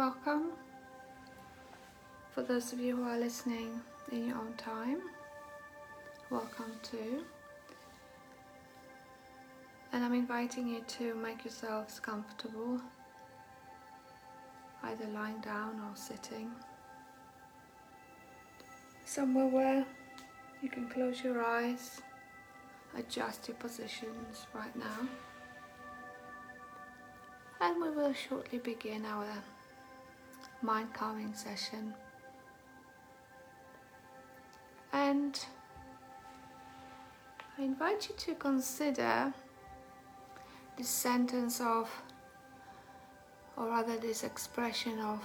welcome. For those of you who are listening in your own time, welcome too. And I'm inviting you to make yourselves comfortable, either lying down or sitting. Somewhere where you can close your eyes, adjust your positions right now. And we will shortly begin our mind calming session. And I invite you to consider this sentence of, or rather, this expression of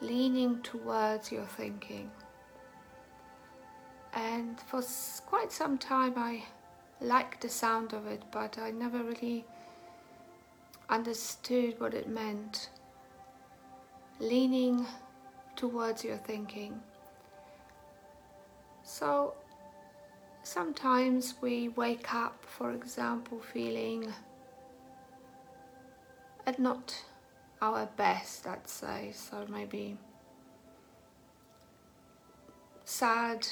leaning towards your thinking. And for quite some time, I liked the sound of it, but I never really understood what it meant. Leaning towards your thinking. So sometimes we wake up, for example, feeling at not our best, I'd say. So maybe sad,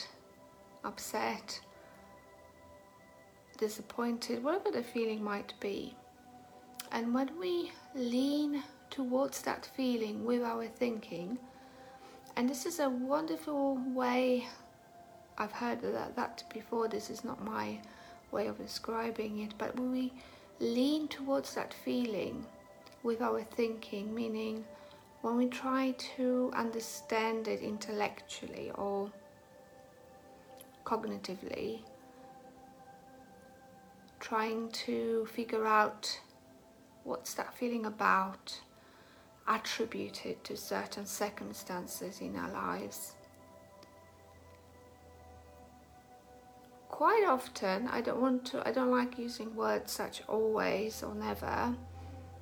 upset, disappointed, whatever the feeling might be. And when we lean towards that feeling with our thinking, and this is a wonderful way I've heard that, that before, this is not my way of describing it, but when we lean towards that feeling with our thinking, meaning when we try to understand it intellectually or cognitively, trying to figure out what's that feeling about, attribute it to certain circumstances in our lives. quite often I don't want to I don't like using words such always or never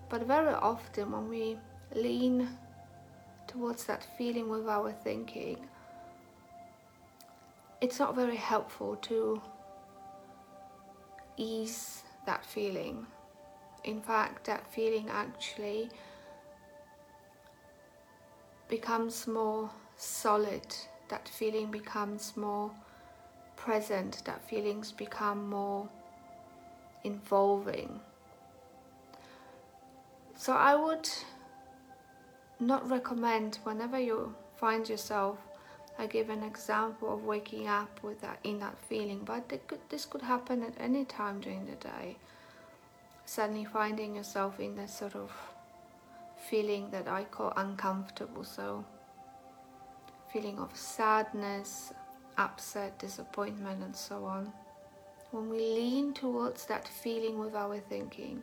but very often when we lean towards that feeling with our thinking it's not very helpful to ease that feeling in fact that feeling actually becomes more solid that feeling becomes more present, that feelings become more involving. So I would not recommend whenever you find yourself I give an example of waking up with that in that feeling, but this could happen at any time during the day. Suddenly finding yourself in that sort of feeling that I call uncomfortable, so feeling of sadness, upset, disappointment, and so on, when we lean towards that feeling with our thinking,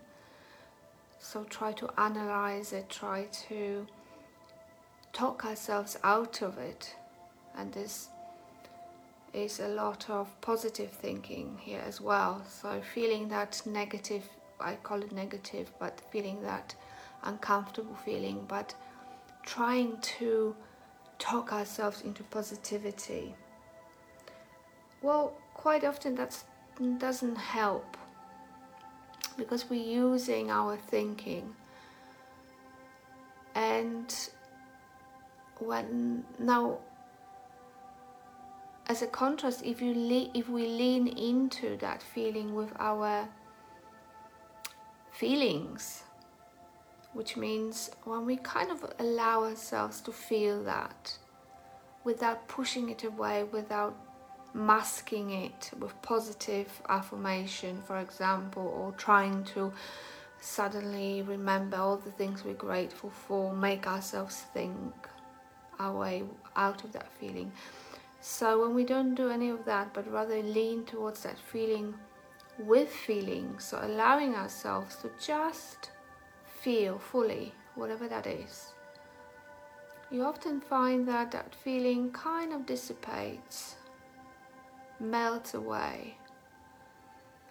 so try to analyze it, try to talk ourselves out of it, and this is a lot of positive thinking here as well. So, feeling that negative, I call it negative, but feeling that uncomfortable feeling, but trying to talk ourselves into positivity well, quite often that doesn't help because we're using our thinking. And when now, as a contrast, if you le- if we lean into that feeling with our feelings, which means when we kind of allow ourselves to feel that without pushing it away, without masking it with positive affirmation, for example, or trying to suddenly remember all the things we're grateful for, make ourselves think our way out of that feeling. So, when we don't do any of that, but rather lean towards that feeling with feeling, so allowing ourselves to just feel fully whatever that is, you often find that that feeling kind of dissipates melts away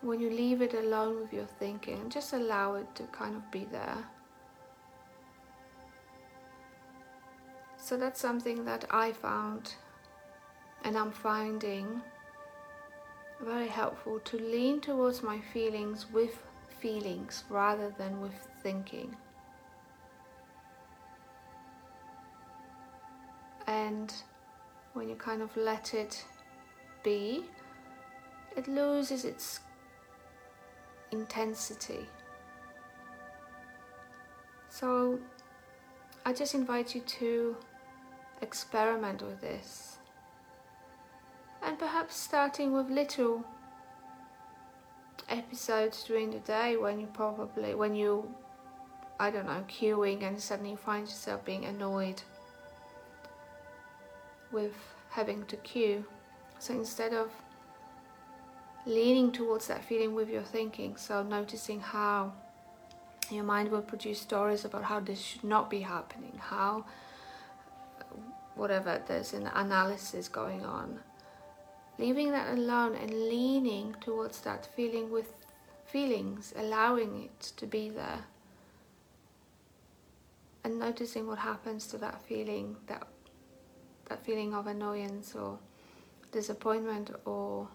when you leave it alone with your thinking just allow it to kind of be there. So that's something that I found and I'm finding very helpful to lean towards my feelings with feelings rather than with thinking. and when you kind of let it be, it loses its intensity. So I just invite you to experiment with this and perhaps starting with little episodes during the day when you probably when you I don't know queuing and suddenly find yourself being annoyed with having to queue. So instead of leaning towards that feeling with your thinking so noticing how your mind will produce stories about how this should not be happening how whatever there's an analysis going on. Leaving that alone and leaning towards that feeling with feelings, allowing it to be there, and noticing what happens to that feeling, that that feeling of annoyance or disappointment or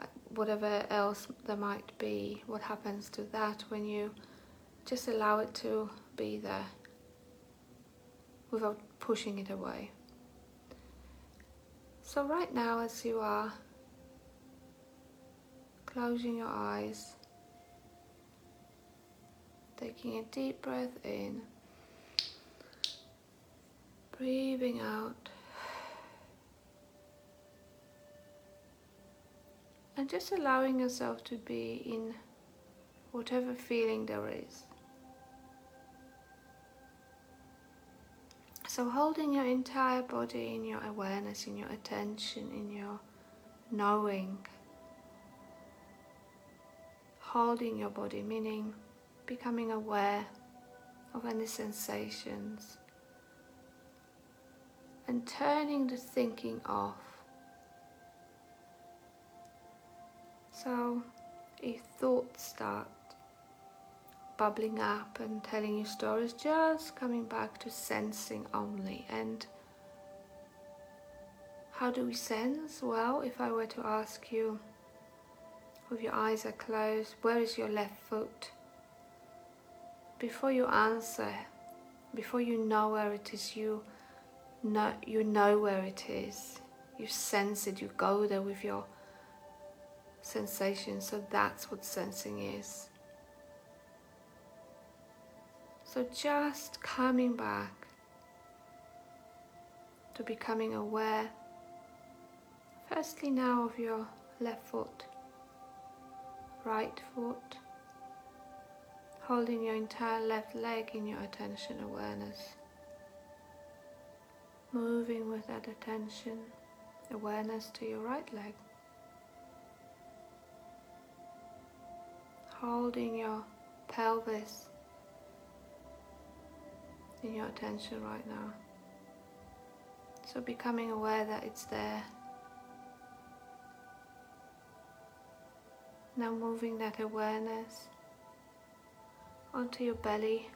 uh, whatever else there might be, what happens to that when you just allow it to be there without pushing it away. So, right now, as you are closing your eyes, taking a deep breath in, breathing out, and just allowing yourself to be in whatever feeling there is. So, holding your entire body in your awareness, in your attention, in your knowing. Holding your body, meaning becoming aware of any sensations and turning the thinking off. So, if thoughts start bubbling up and telling you stories, just coming back to sensing only. And how do we sense? Well, if I were to ask you, with your eyes are closed, where is your left foot? Before you answer, before you know where it is, you know, you know where it is. You sense it, you go there with your sensation. So that's what sensing is. So just coming back to becoming aware, firstly now of your left foot, right foot, holding your entire left leg in your attention awareness, moving with that attention awareness to your right leg. Holding your pelvis in your attention right now. So becoming aware that it's there. Now moving that awareness onto your belly,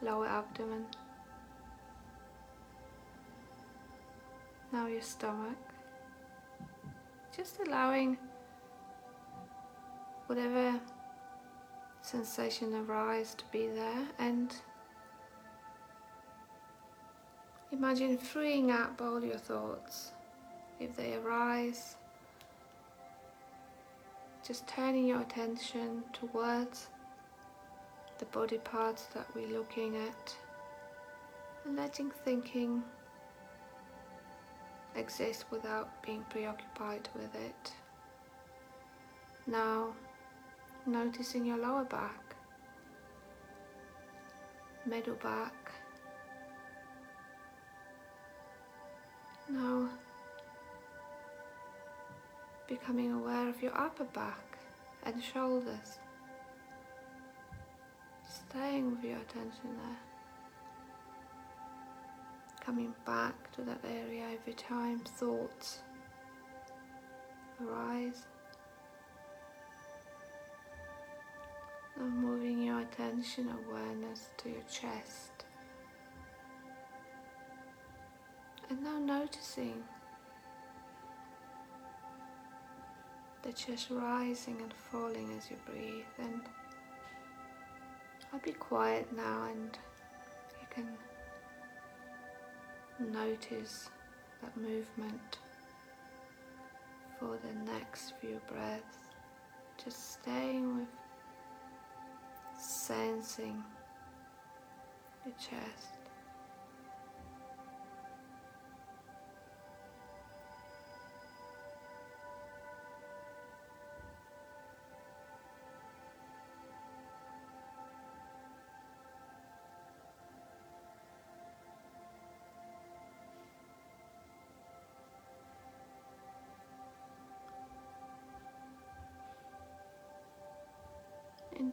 lower abdomen. Now your stomach. Just allowing whatever sensation arise to be there and Imagine freeing up all your thoughts if they arise. Just turning your attention towards the body parts that we're looking at and letting thinking exist without being preoccupied with it. Now, noticing your lower back, middle back, Now, becoming aware of your upper back and shoulders. Staying with your attention there. Coming back to that area every time thoughts arise. And moving your attention awareness to your chest. And now noticing the chest rising and falling as you breathe. And I'll be quiet now and you can notice that movement for the next few breaths. Just staying with sensing the chest.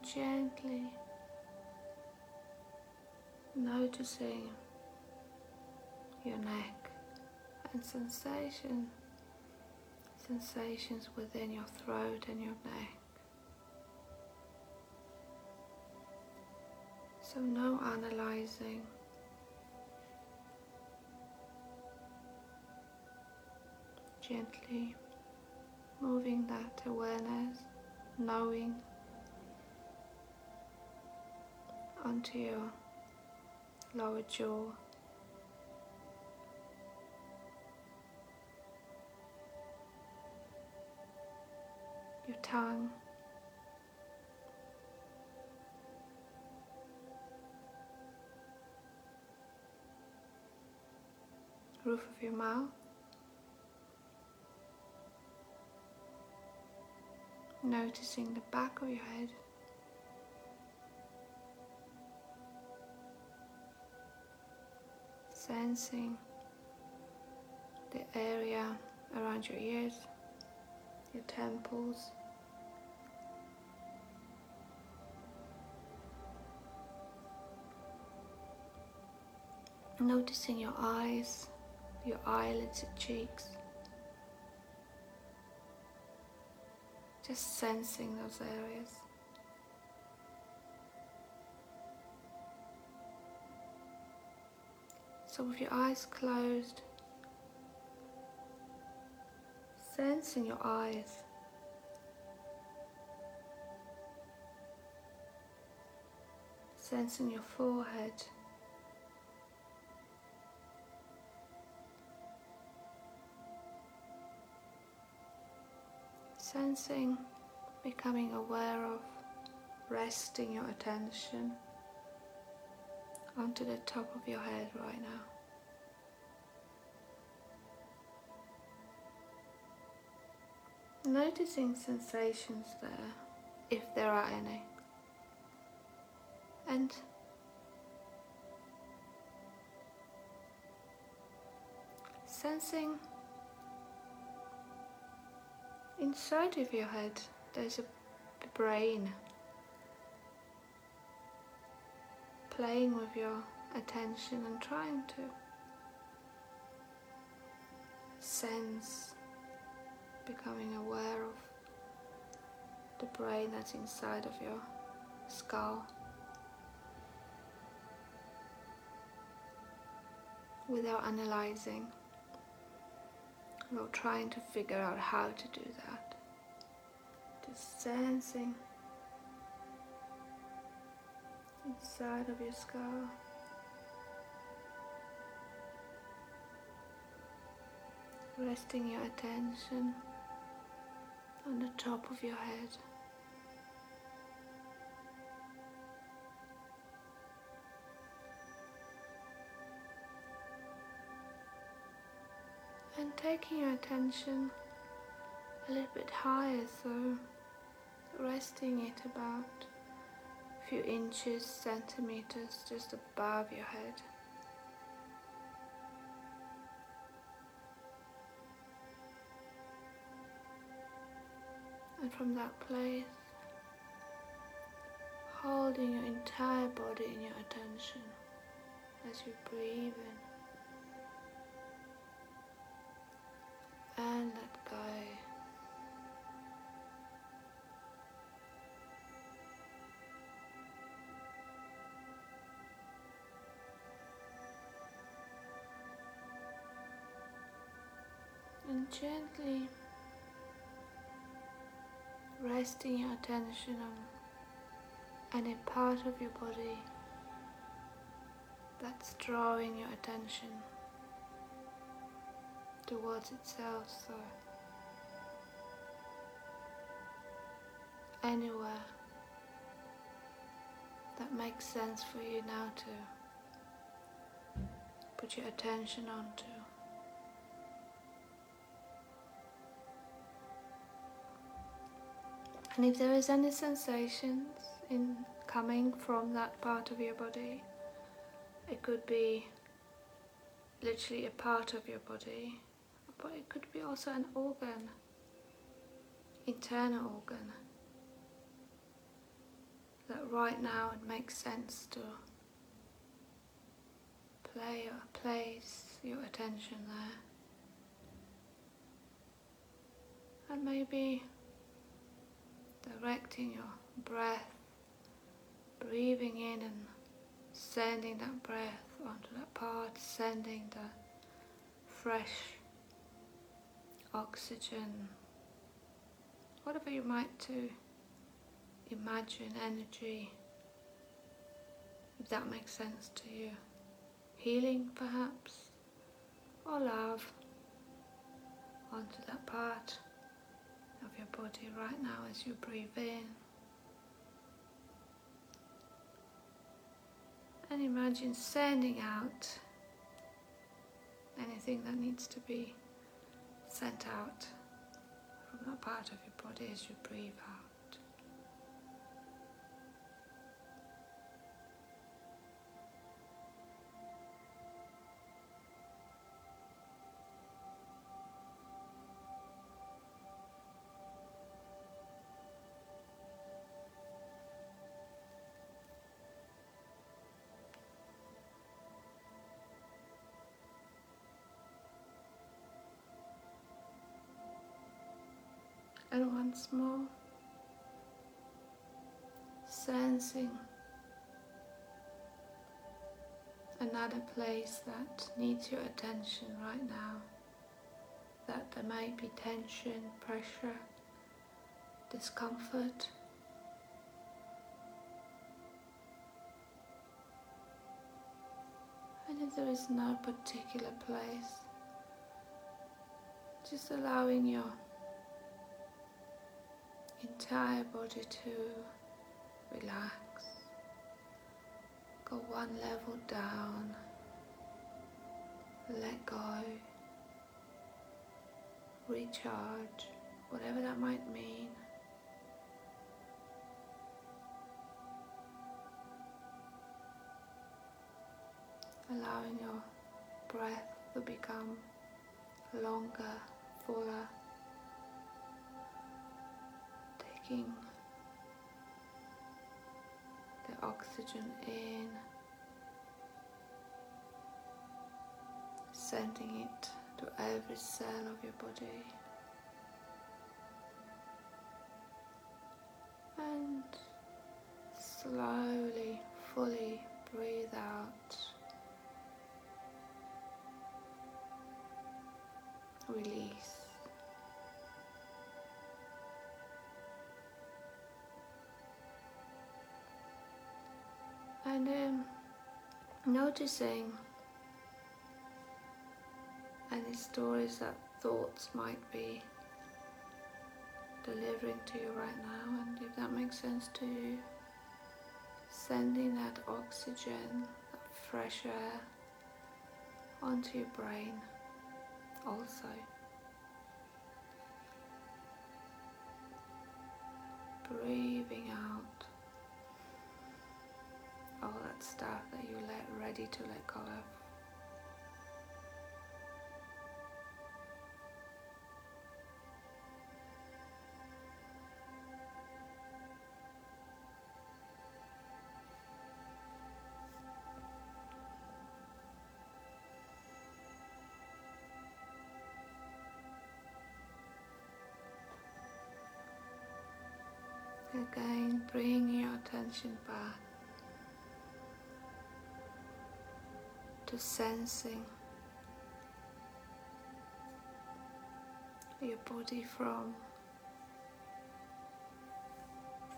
Gently. Noticing your neck and sensation sensations within your throat and your neck. So no analyzing. Gently moving that awareness knowing onto your lower jaw. Your tongue. Roof of your mouth. Noticing the back of your head. Sensing the area around your ears, your temples. Noticing your eyes, your eyelids, your cheeks. Just sensing those areas. So, with your eyes closed, sensing your eyes. Sensing your forehead. Sensing, becoming aware of, resting your attention onto the top of your head right now. Noticing sensations there, if there are any. And sensing inside of your head there's a brain playing with your attention and trying to sense, becoming aware of the brain that's inside of your skull. Without analyzing, without trying to figure out how to do that. Just sensing inside of your skull. Resting your attention on the top of your head. And taking your attention a little bit higher, so resting it about few inches, centimeters just above your head. And from that place, holding your entire body in your attention as you breathe in and let go. Gently resting your attention on any part of your body that's drawing your attention towards itself. So anywhere that makes sense for you now to put your attention onto. And if there is any sensations in coming from that part of your body, it could be literally a part of your body, but it could be also an organ, internal organ that right now it makes sense to play or place your attention there. And maybe directing your breath, breathing in and sending that breath onto that part, sending the fresh oxygen, whatever you might do imagine energy, if that makes sense to you. Healing, perhaps, or love onto that part body right now as you breathe in. And imagine sending out anything that needs to be sent out from that part of your body as you breathe out. Once more sensing another place that needs your attention right now that there might be tension, pressure, discomfort. And if there is no particular place, just allowing your entire body to relax. Go one level down, let go, recharge, whatever that might mean. Allowing your breath to become longer, fuller. Taking the oxygen in, sending it to every cell of your body. And slowly, fully breathe out. And noticing any stories that thoughts might be delivering to you right now and if that makes sense to you sending that oxygen that fresh air onto your brain also. Breathing out all that stuff that you're ready to let go of. Again, bring your attention back to sensing your body from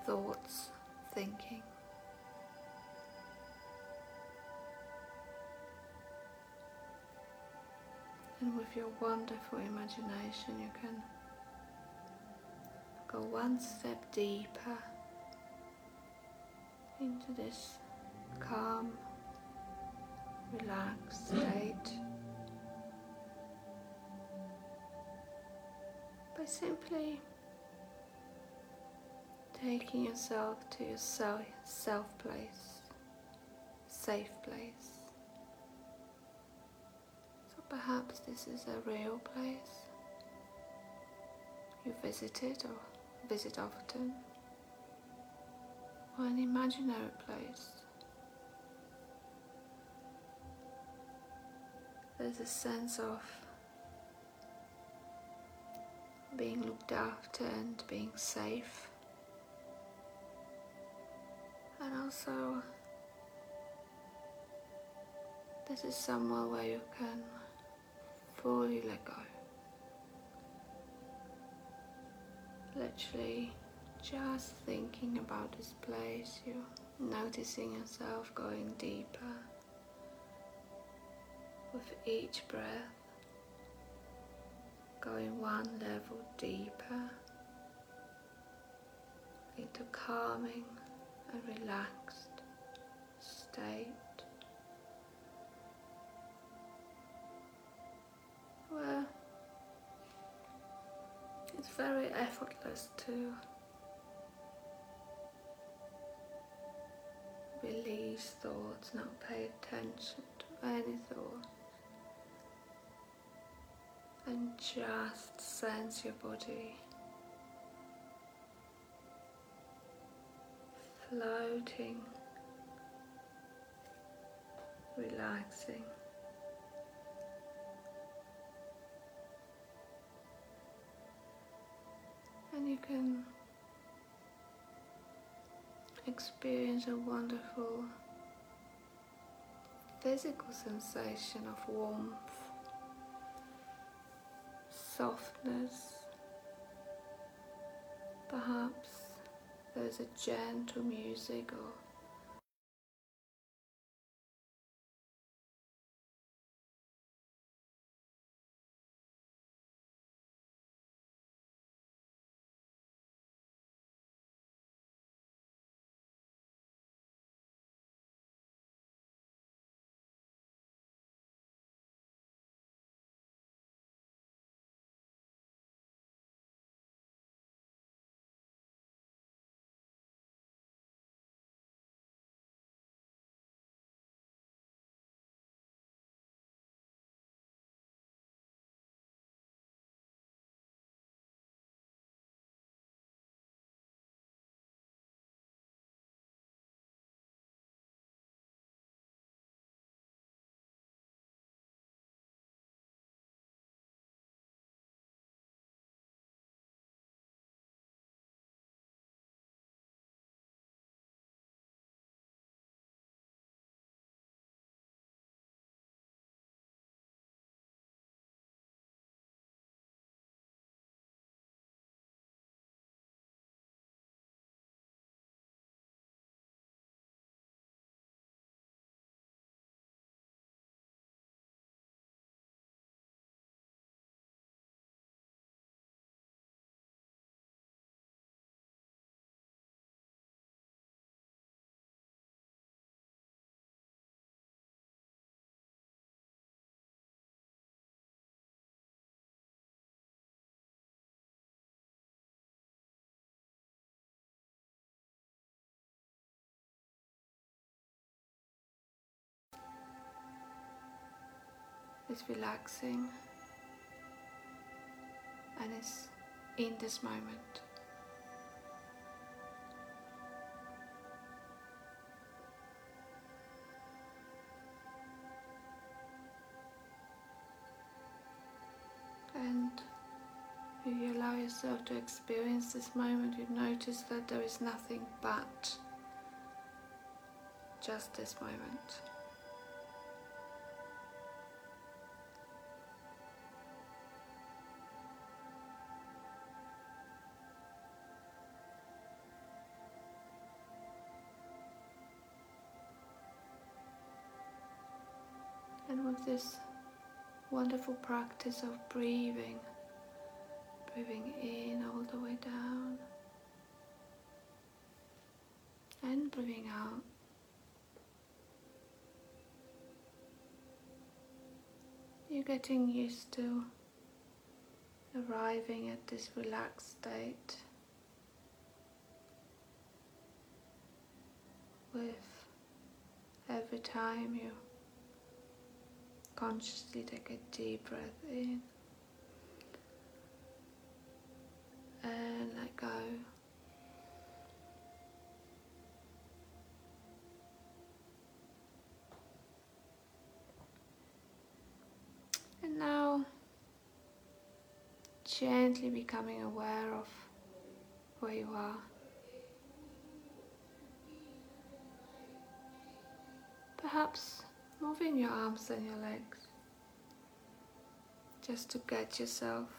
thoughts, thinking. And with your wonderful imagination, you can go one step deeper into this calm, relaxed state by simply taking yourself to your self, place, safe place. So perhaps this is a real place you visited or visit often, or an imaginary place. There's a sense of being looked after and being safe. And also, this is somewhere where you can fully let go. Literally, just thinking about this place, you're noticing yourself going deeper with each breath, going one level deeper into calming and relaxed state where it's very effortless to release thoughts, not pay attention to any thoughts, and just sense your body floating, relaxing. And you can experience a wonderful physical sensation of warmth, softness, perhaps there's a gentle music or is relaxing and is in this moment. And if you allow yourself to experience this moment, you notice that there is nothing but just this moment. This wonderful practice of breathing, breathing in all the way down and breathing out. You're getting used to arriving at this relaxed state with every time you consciously take a deep breath in and let go. And now gently becoming aware of where you are. Perhaps moving your arms and your legs just to get yourself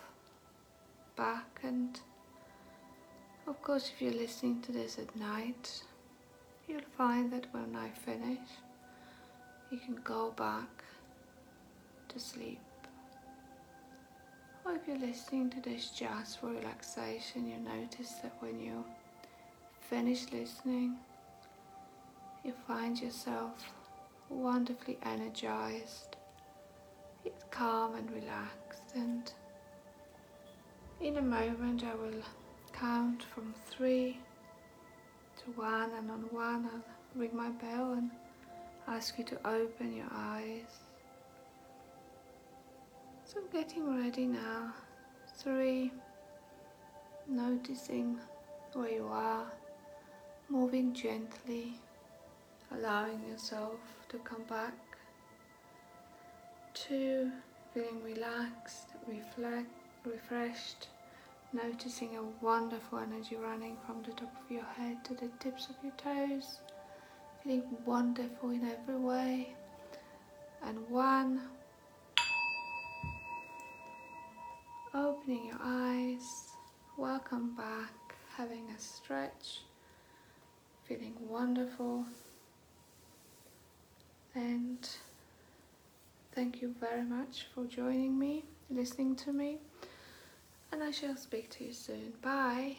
back. And of course if you're listening to this at night you'll find that when I finish you can go back to sleep. Or if you're listening to this just for relaxation you notice that when you finish listening you find yourself wonderfully energized. It's calm and relaxed and in a moment I will count from three to one and on one I'll ring my bell and ask you to open your eyes. So I'm getting ready now. Three, noticing where you are, moving gently allowing yourself to come back to feeling relaxed, reflect, refreshed, noticing a wonderful energy running from the top of your head to the tips of your toes, feeling wonderful in every way. And one, opening your eyes, welcome back, having a stretch, feeling wonderful and thank you very much for joining me, listening to me, and I shall speak to you soon. Bye.